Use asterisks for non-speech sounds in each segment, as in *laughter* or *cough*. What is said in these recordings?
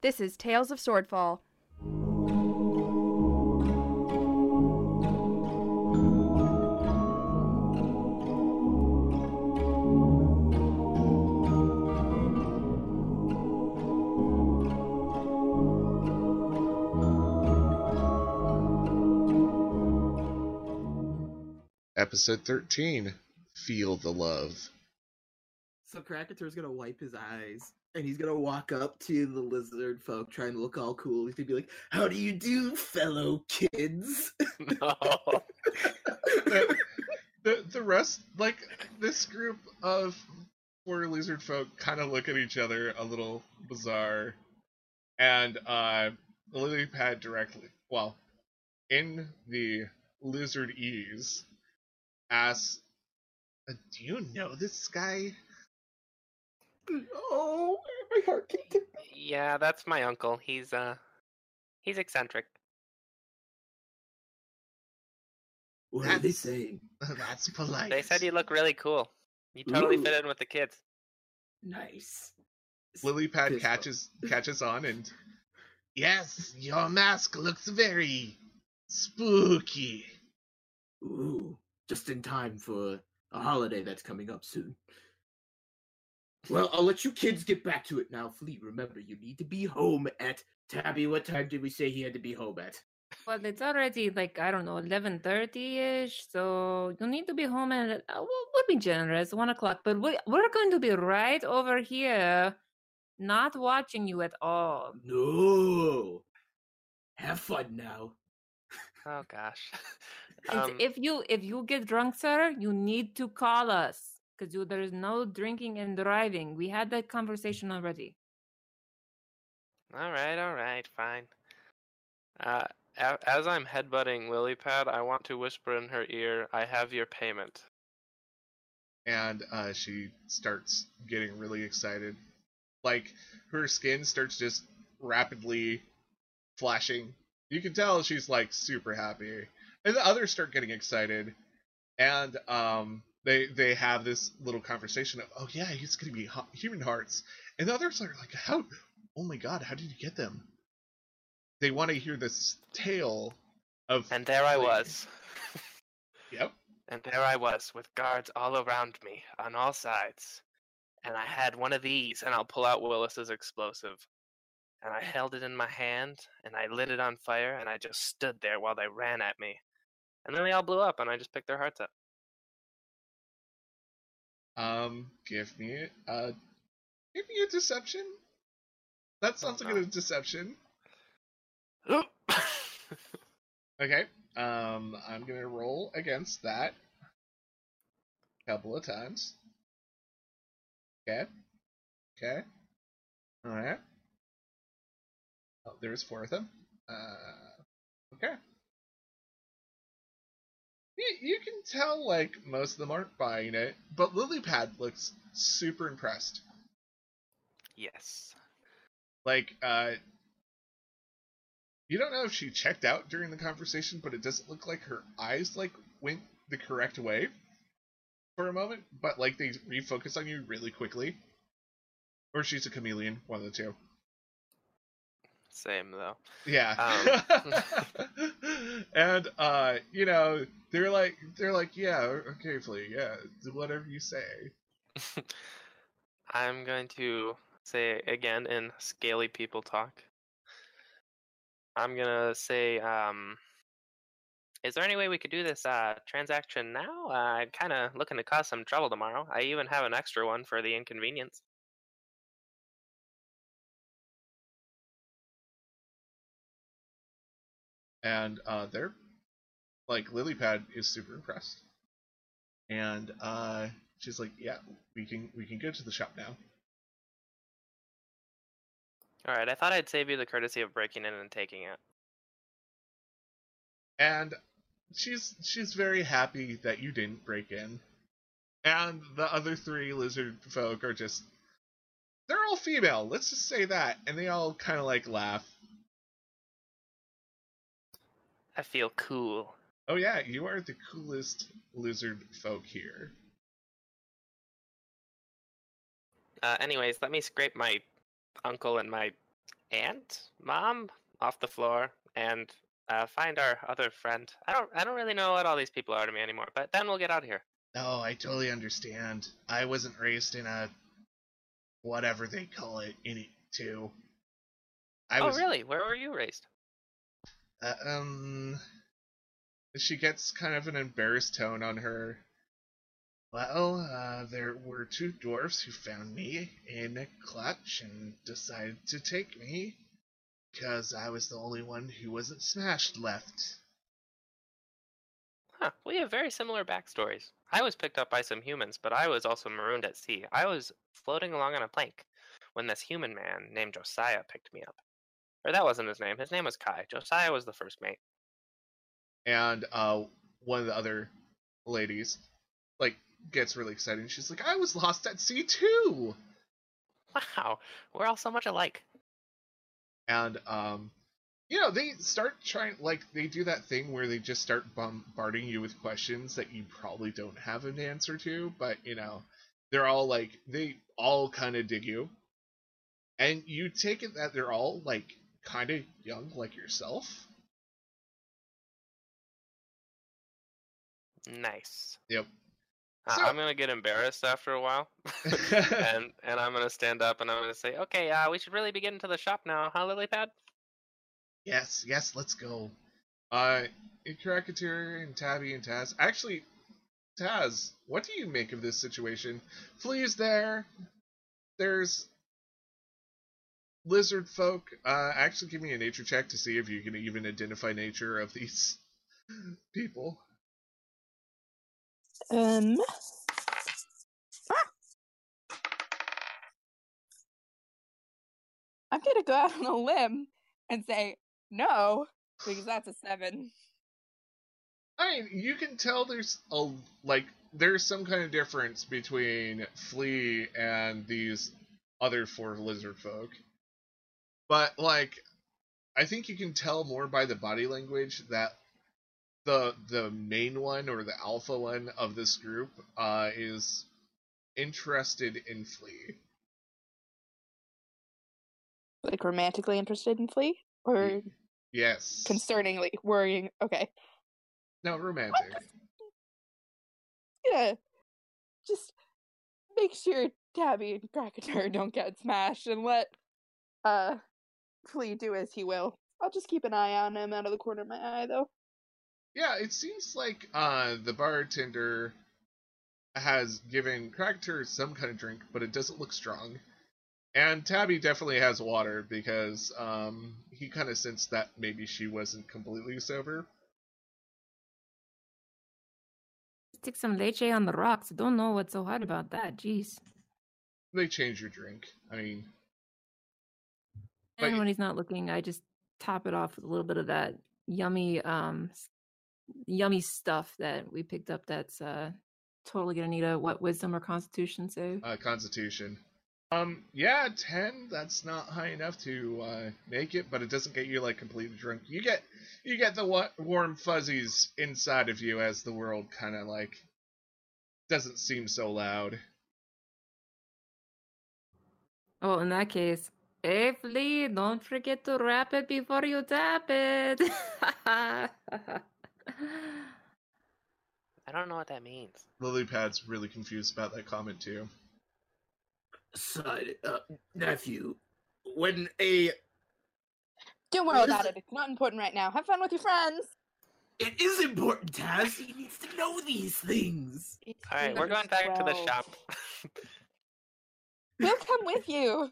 This is Tales of Swordfall. Episode 13 Feel the Love. So Krakator's gonna wipe his eyes and he's gonna walk up to the lizard folk trying to look all cool. He's gonna be like, How do you do, fellow kids? No. *laughs* the, the, the rest, like, this group of four lizard folk kind of look at each other a little bizarre. And uh, the lily pad directly, well, in the lizard ease, asks, "Uh, Do you know this guy? Oh, my heart kicked him. yeah, that's my uncle. He's uh he's eccentric. What are they saying? *laughs* That's polite. They said you look really cool. You totally Ooh. fit in with the kids. Nice. Lilypad Fist bump. catches catches on and *laughs* yes, your mask looks very spooky. Ooh, just in time for a holiday that's coming up soon. Well, I'll let you kids get back to it now. Flea, remember, you need to be home at Tabby. What time did we say he had to be home at? Well, it's already like I don't know, eleven thirty ish. So you need to be home at uh, we'll, we'll be generous, one o'clock. But we we're going to be right over here, not watching you at all. No. Have fun now. Oh gosh. *laughs* And um, if you if you get drunk, sir, you need to call us because there is no drinking and driving. We had that conversation already. all right, all right, fine. Uh, as I'm headbutting Lilypad, I want to whisper in her ear, "I have your payment." And uh, she starts getting really excited. Like her skin starts just rapidly flashing. You can tell she's like super happy. And the others start getting excited. And um they they have this little conversation of, "Oh yeah, it's going to be human hearts." And the others are like, "How Oh my god, how did you get them?" They want to hear this tale of And there I was. *laughs* Yep. And there I was, with guards all around me, on all sides. And I had one of these, and I'll pull out Willis's explosive. And I held it in my hand, and I lit it on fire, and I just stood there while they ran at me. And then they all blew up, and I just picked their hearts up. Um, give me uh, give me a deception. That sounds like a deception. *laughs* Okay. Um, I'm gonna roll against that. a Couple of times. Okay. Okay. All right. Oh, there's four of them. Uh, okay. You, you can tell like most of them aren't buying it, but Lilypad looks super impressed. yes. Like, uh, you don't know if she checked out during the conversation, but it doesn't look like her eyes like went the correct way for a moment, but like they refocus on you really quickly. Or she's a chameleon, one of the two. Same, though. Yeah. *laughs* and uh, you know, they're like they're like, yeah, okay, Flea, yeah, do whatever you say. *laughs* I'm going to say again in scaly people talk. I'm gonna say, um, is there any way we could do this uh, transaction now? Uh, I'm kind of looking to cause some trouble tomorrow. I even have an extra one for the inconvenience. And uh, they're like Lilypad is super impressed, and uh, she's like, "Yeah, we can we can go to the shop now." All right, I thought I'd save you the courtesy of breaking in and taking it. And she's she's very happy that you didn't break in, and the other three lizard folk are just they're all female. Let's just say that, and they all kind of like laugh. I feel cool. Oh yeah, you are the coolest lizard folk here. Uh, anyways, let me scrape my uncle and my aunt, mom off the floor, and uh, find our other friend. I don't I don't really know what all these people are to me anymore. But then we'll get out of here. No, I totally understand. I wasn't raised in a whatever they call it in it too. I oh was really? Where were you raised? Uh, um she gets kind of an embarrassed tone on her. Well, uh, there were two dwarfs who found me in a clutch and decided to take me because I was the only one who wasn't smashed left. Huh. We have very similar backstories. I was picked up by some humans, but I was also marooned at sea. I was floating along on a plank when this human man named Josiah picked me up. Or that wasn't his name. His name was Kai. Josiah was the first mate. And uh, one of the other ladies, like, gets really excited. and She's like, "I was lost at sea too." Wow, we're all so much alike. and um you know they start trying like they do that thing where they just start bombarding you with questions that you probably don't have an answer to but you know they're all like they all kind of dig you and you take it that they're all like kind of young like yourself Nice. Yep. So- I'm gonna get embarrassed after a while, *laughs* and and I'm gonna stand up and I'm gonna say, okay, uh, we should really be getting to the shop now, huh, Lilypad? yes yes let's go uh Krakatur and tabby and taz actually taz what do you make of this situation Flea's there there's lizard folk uh actually give me a nature check to see if you can even identify nature of these *laughs* people Um. ah! I'm gonna go out on a limb and say no because that's a seven. i mean you can tell there's a like there's some kind of difference between flea and these other four lizard folk but like i think you can tell more by the body language that the the main one or the alpha one of this group uh is interested in flea Like romantically interested in Flea or yes concerningly worrying. Okay. no romantic *laughs* Yeah. Just make sure Tabby and Krakatur *laughs* don't get smashed and let uh Flea do as he will. I'll just keep an eye on him out of the corner of my eye though. Yeah, it seems like uh, the bartender has given Krakatur some kind of drink, but it doesn't look strong. And Tabby definitely has water because um, he kind of sensed that maybe she wasn't completely sober. Stick some leche on the rocks. I don't know what's so hard about that. Jeez. They change your drink. I mean, But And when he's not looking, I just top it off with a little bit of that yummy, um, yummy stuff that we picked up. That's uh, totally gonna need a what wisdom or constitution save. uh, Constitution. Um, yeah, ten. That's not high enough to uh, make it, but it doesn't get you like completely drunk. You get you get the wa- warm fuzzies inside of you as the world kind of like doesn't seem so loud. Well, in that case, hey Flea, don't forget to wrap it before you tap it. I don't know what that means. Lilypad's really confused about that comment too. Son, uh, nephew, when a Don't worry about it. It's not important right now. Have fun with your friends. it is important, Taz. He needs to know these things. All right, we're going back to the shop. We'll come with you.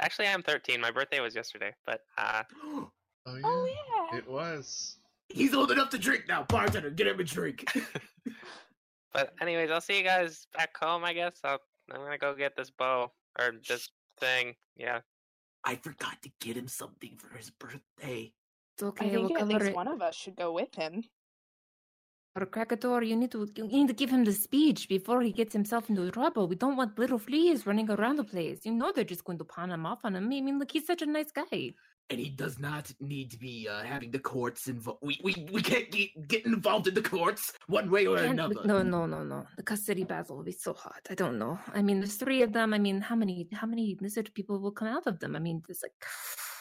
Actually, I'm 13. My birthday was yesterday, but uh, *gasps* Oh yeah, Oh yeah. it was. He's old enough to drink now. Bartender, get him a drink. *laughs* but anyways, I'll see you guys back home. I guess I'll, I'm gonna go get this bow or this thing. Yeah. I forgot to get him something for his birthday. It's okay. I okay. think we'll at least it. one of us should go with him. Or Krakatoa, you need to you need to give him the speech before he gets himself into trouble. We don't want little fleas running around the place. You know they're just going to pawn him off on him. I mean, look, he's such a nice guy. And he does not need to be uh, having the courts involved. We, we we can't get, get involved in the courts one way or another. No, no, no, no. The custody battle will be so hot. I don't know. I mean, there's three of them. I mean, how many how many lizard people will come out of them? I mean, there's like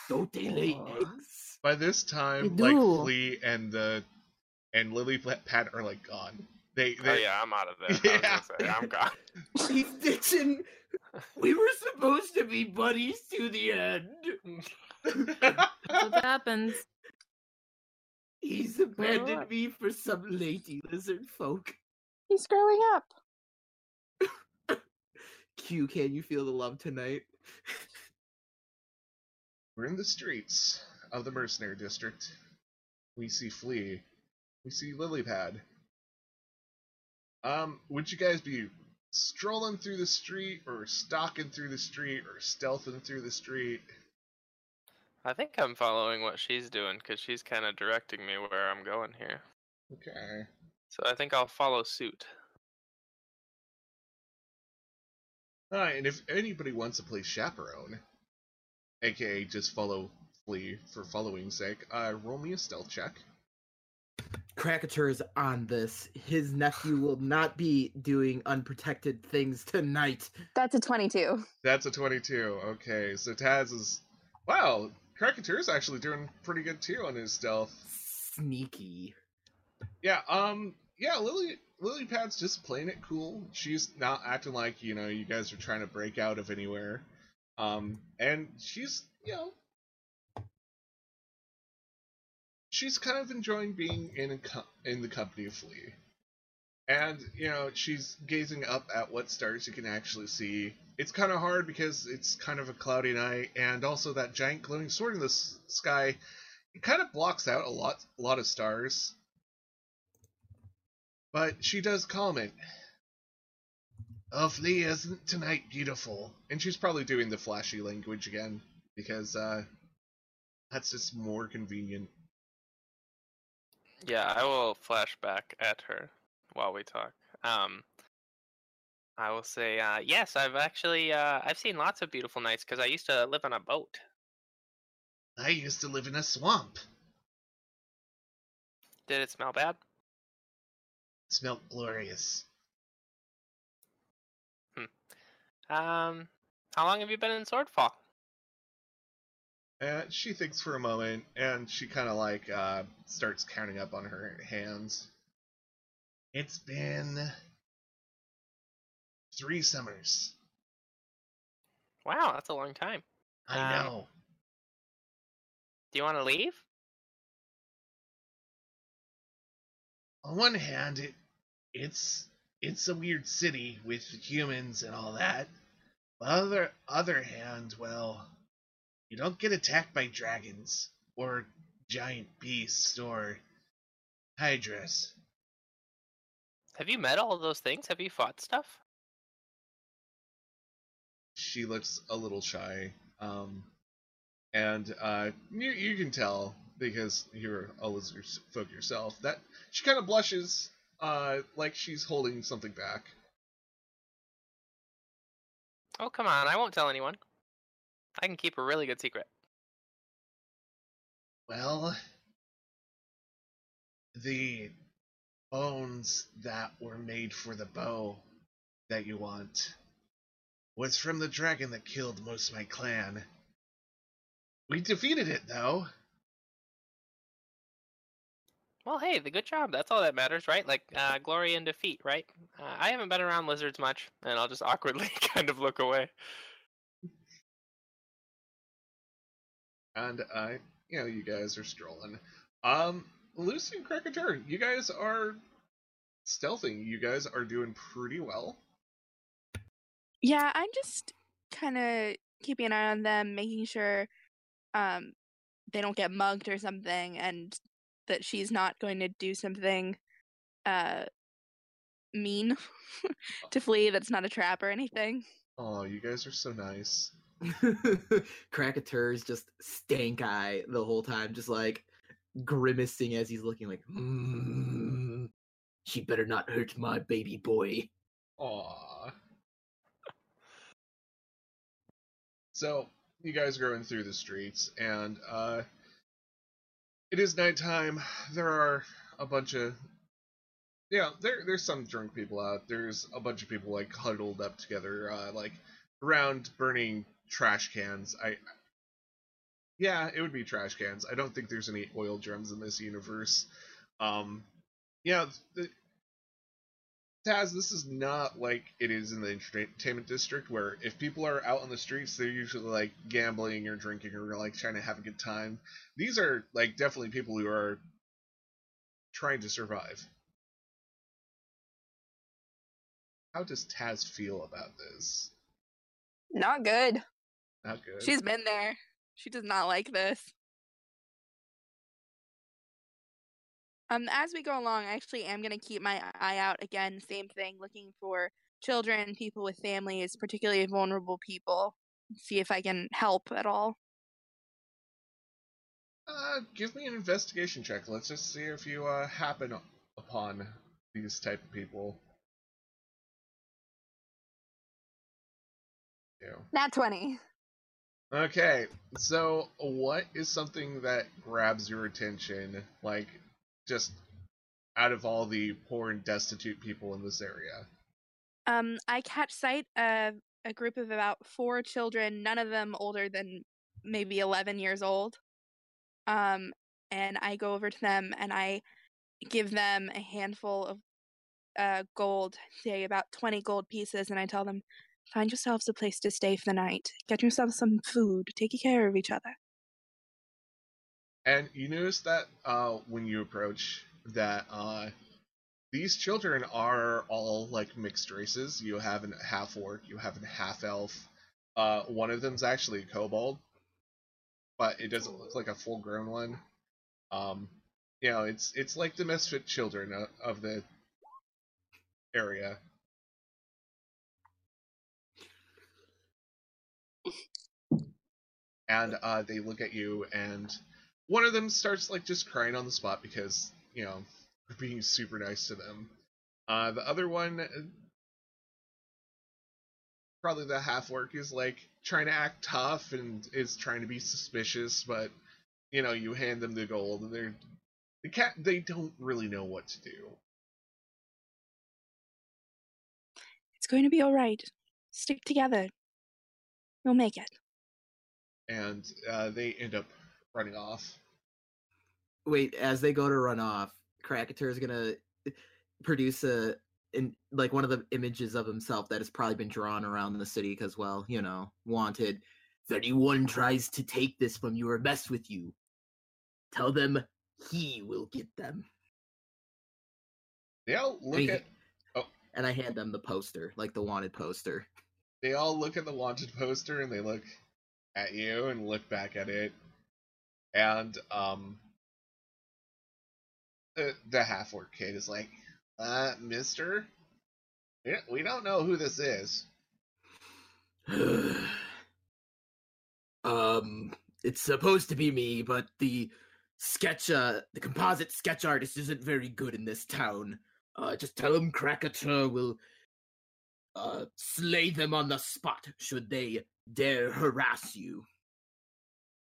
Don't they *sighs* lay eggs? By this time, like. Flea and the and Lily Pad are like gone. They, Oh yeah, I'm out of *laughs* there. Yeah. say, I'm gone. He's ditching. We were supposed to be buddies to the end. That's what happens. He's abandoned me for some lady lizard folk. He's growing up. *laughs* Q, can you feel the love tonight? We're in the streets of the mercenary district. We see Flea. We see Lilypad. Um, would you guys be strolling through the street, or stalking through the street, or stealthing through the street? I think I'm following what she's doing because she's kind of directing me where I'm going here. Okay. So I think I'll follow suit. Alright, and if anybody wants to play chaperone, aka just follow Flea for following's sake, uh, roll me a stealth check. Krakatur is on this. His nephew will not be doing unprotected things tonight. That's a 22. That's a 22. Okay, so Taz is. Wow, Krakatur's actually doing pretty good too on his stealth. Sneaky. Yeah, um, yeah, Lily Lily Pad's just playing it cool. She's not acting like, you know, you guys are trying to break out of anywhere. Um, and she's, you know, she's kind of enjoying being in co- in the company of Flea. And, you know, she's gazing up at what stars you can actually see. It's kind of hard because it's kind of a cloudy night, and also that giant glowing sword in the s- sky, it kind of blocks out a lot, a lot of stars. But she does comment. Oh, Flea, isn't tonight beautiful? And she's probably doing the flashy language again, because, uh, that's just more convenient. Yeah, I will flash back at her while we talk. Um, I will say, uh, yes, I've actually uh, I've seen lots of beautiful nights because I used to live on a boat. I used to live in a swamp. Did it smell bad? It smelled glorious. Um, how long have you been in Swordfall? And she thinks for a moment, and she kind of like uh, starts counting up on her hands. It's been three summers. Wow, that's a long time. I Um, know. Do you want to leave? On one hand, it it's it's a weird city with humans and all that. But other other hand, well, you don't get attacked by dragons or giant beasts or hydras. Have you met all of those things? Have you fought stuff? she looks a little shy. Um, and uh, you, you can tell because you're a lizard folk yourself that she kind of blushes, uh, like she's holding something back. Oh, come on, I won't tell anyone. I can keep a really good secret. Well, the bones that were made for the bow that you want was from the dragon that killed most of my clan. We defeated it, though. Well, hey, the good job. That's all that matters, right? Like uh, glory and defeat, right? Uh, I haven't been around lizards much, and I'll just awkwardly *laughs* kind of look away. And I, you know, you guys are strolling. Um, Lucy and Krakatur, you guys are stealthing. You guys are doing pretty well. Yeah, I'm just kind of keeping an eye on them, making sure um they don't get mugged or something, and that she's not going to do something uh mean *laughs* to Flea. That's not a trap or anything. Oh, you guys are so nice. *laughs* Krakatur's just stank eye the whole time, just like grimacing as he's looking like, "Mm, she better not hurt my baby boy. Aw. So, you guys are going through the streets, and uh, it is nighttime. There are a bunch of yeah, there there's some drunk people out. There's a bunch of people like huddled up together, uh, like around burning trash cans. I, Yeah, it would be trash cans. I don't think there's any oil drums in this universe. Um, yeah, the, Taz, this is not like it is in the entertainment district, where if people are out on the streets, they're usually like gambling or drinking or like trying to have a good time. These are like definitely people who are trying to survive. How does Taz feel about this? Not good. Not good. She's been there. She does not like this. Um, as we go along, I actually am gonna keep my eye out again. Same thing, looking for children, people with families, particularly vulnerable people. See if I can help at all. Uh, give me an investigation check. Let's just see if you uh, happen upon these type of people. You. Nat twenty. Okay, so what is something that grabs your attention, like just out of all the poor and destitute people in this area? Um, I catch sight of a group of about four children, none of them older than maybe eleven years old. Um, and I go over to them and I give them a handful of uh gold, say about twenty gold pieces, and I tell them, find yourselves a place to stay for the night. Get yourself some food. Take care of each other. And you notice that uh, when you approach that uh, these children are all like mixed races. You have a half orc, you have a half elf. Uh, one of them's actually a kobold, but it doesn't look like a full grown one. Um, you know, it's it's like the misfit children of the area. And uh, they look at you, and one of them starts like just crying on the spot because you know we're *laughs* being super nice to them. Uh, the other one, uh, probably the half orc, is like trying to act tough and is trying to be suspicious, but you know you hand them the gold and they're they can't they don't really know what to do. It's going to be all right. Stick together. We'll make it. and uh, they end up running off. Wait, as they go to run off, Krakator is gonna produce a in like one of the images of himself that has probably been drawn around the city because, well, you know, wanted. If anyone tries to take this from you or mess with you, tell them he will get them. They all look And, he- at and I hand them the poster, like the wanted poster. They all look at the wanted poster and they look at you and look back at it. And um the, the half orc kid is like, uh, mister? We don't, know who this is. *sighs* um, it's supposed to be me, but the sketch, uh, the composite sketch artist isn't very good in this town. Uh, just tell him Krakator will, uh, slay them on the spot should they dare harass you.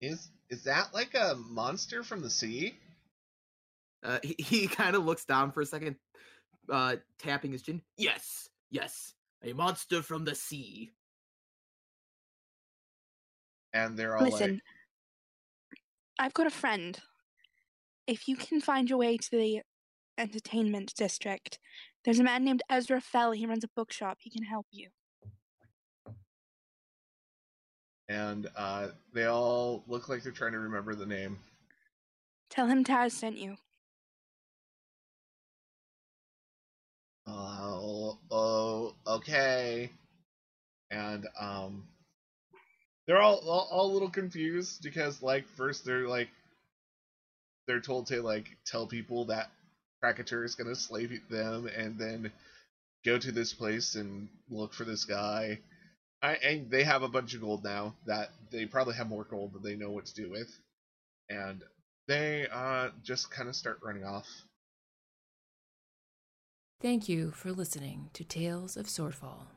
Is is that like a monster from the sea? Uh, he, *laughs* he kind of looks down for a second, uh, tapping his chin. Yes, yes, a monster from the sea. And they're all Listen, like, I've got a friend. If you can find your way to the entertainment district, there's a man named Ezra Fell. He runs a bookshop. He can help you. and uh, they all look like they're trying to remember the name. Tell him Taz sent you. Oh, oh, okay. And um, they're all, all all a little confused because like first they're like they're told to like tell people that Krakator is gonna slay them, and then go to this place and look for this guy. I, and they have a bunch of gold now that they probably have more gold than they know what to do with, and they uh just kind of start running off. Thank you for listening to Tales of Swordfall.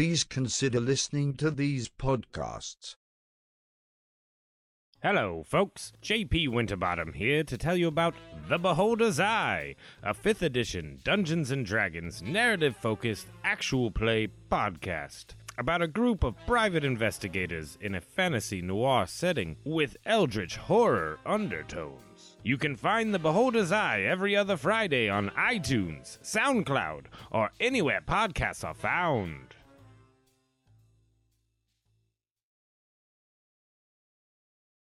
Please consider listening to these podcasts. Hello, folks. JP Winterbottom here to tell you about The Beholder's Eye, a 5th edition Dungeons and Dragons narrative focused actual play podcast about a group of private investigators in a fantasy noir setting with eldritch horror undertones. You can find The Beholder's Eye every other Friday on iTunes, SoundCloud, or anywhere podcasts are found.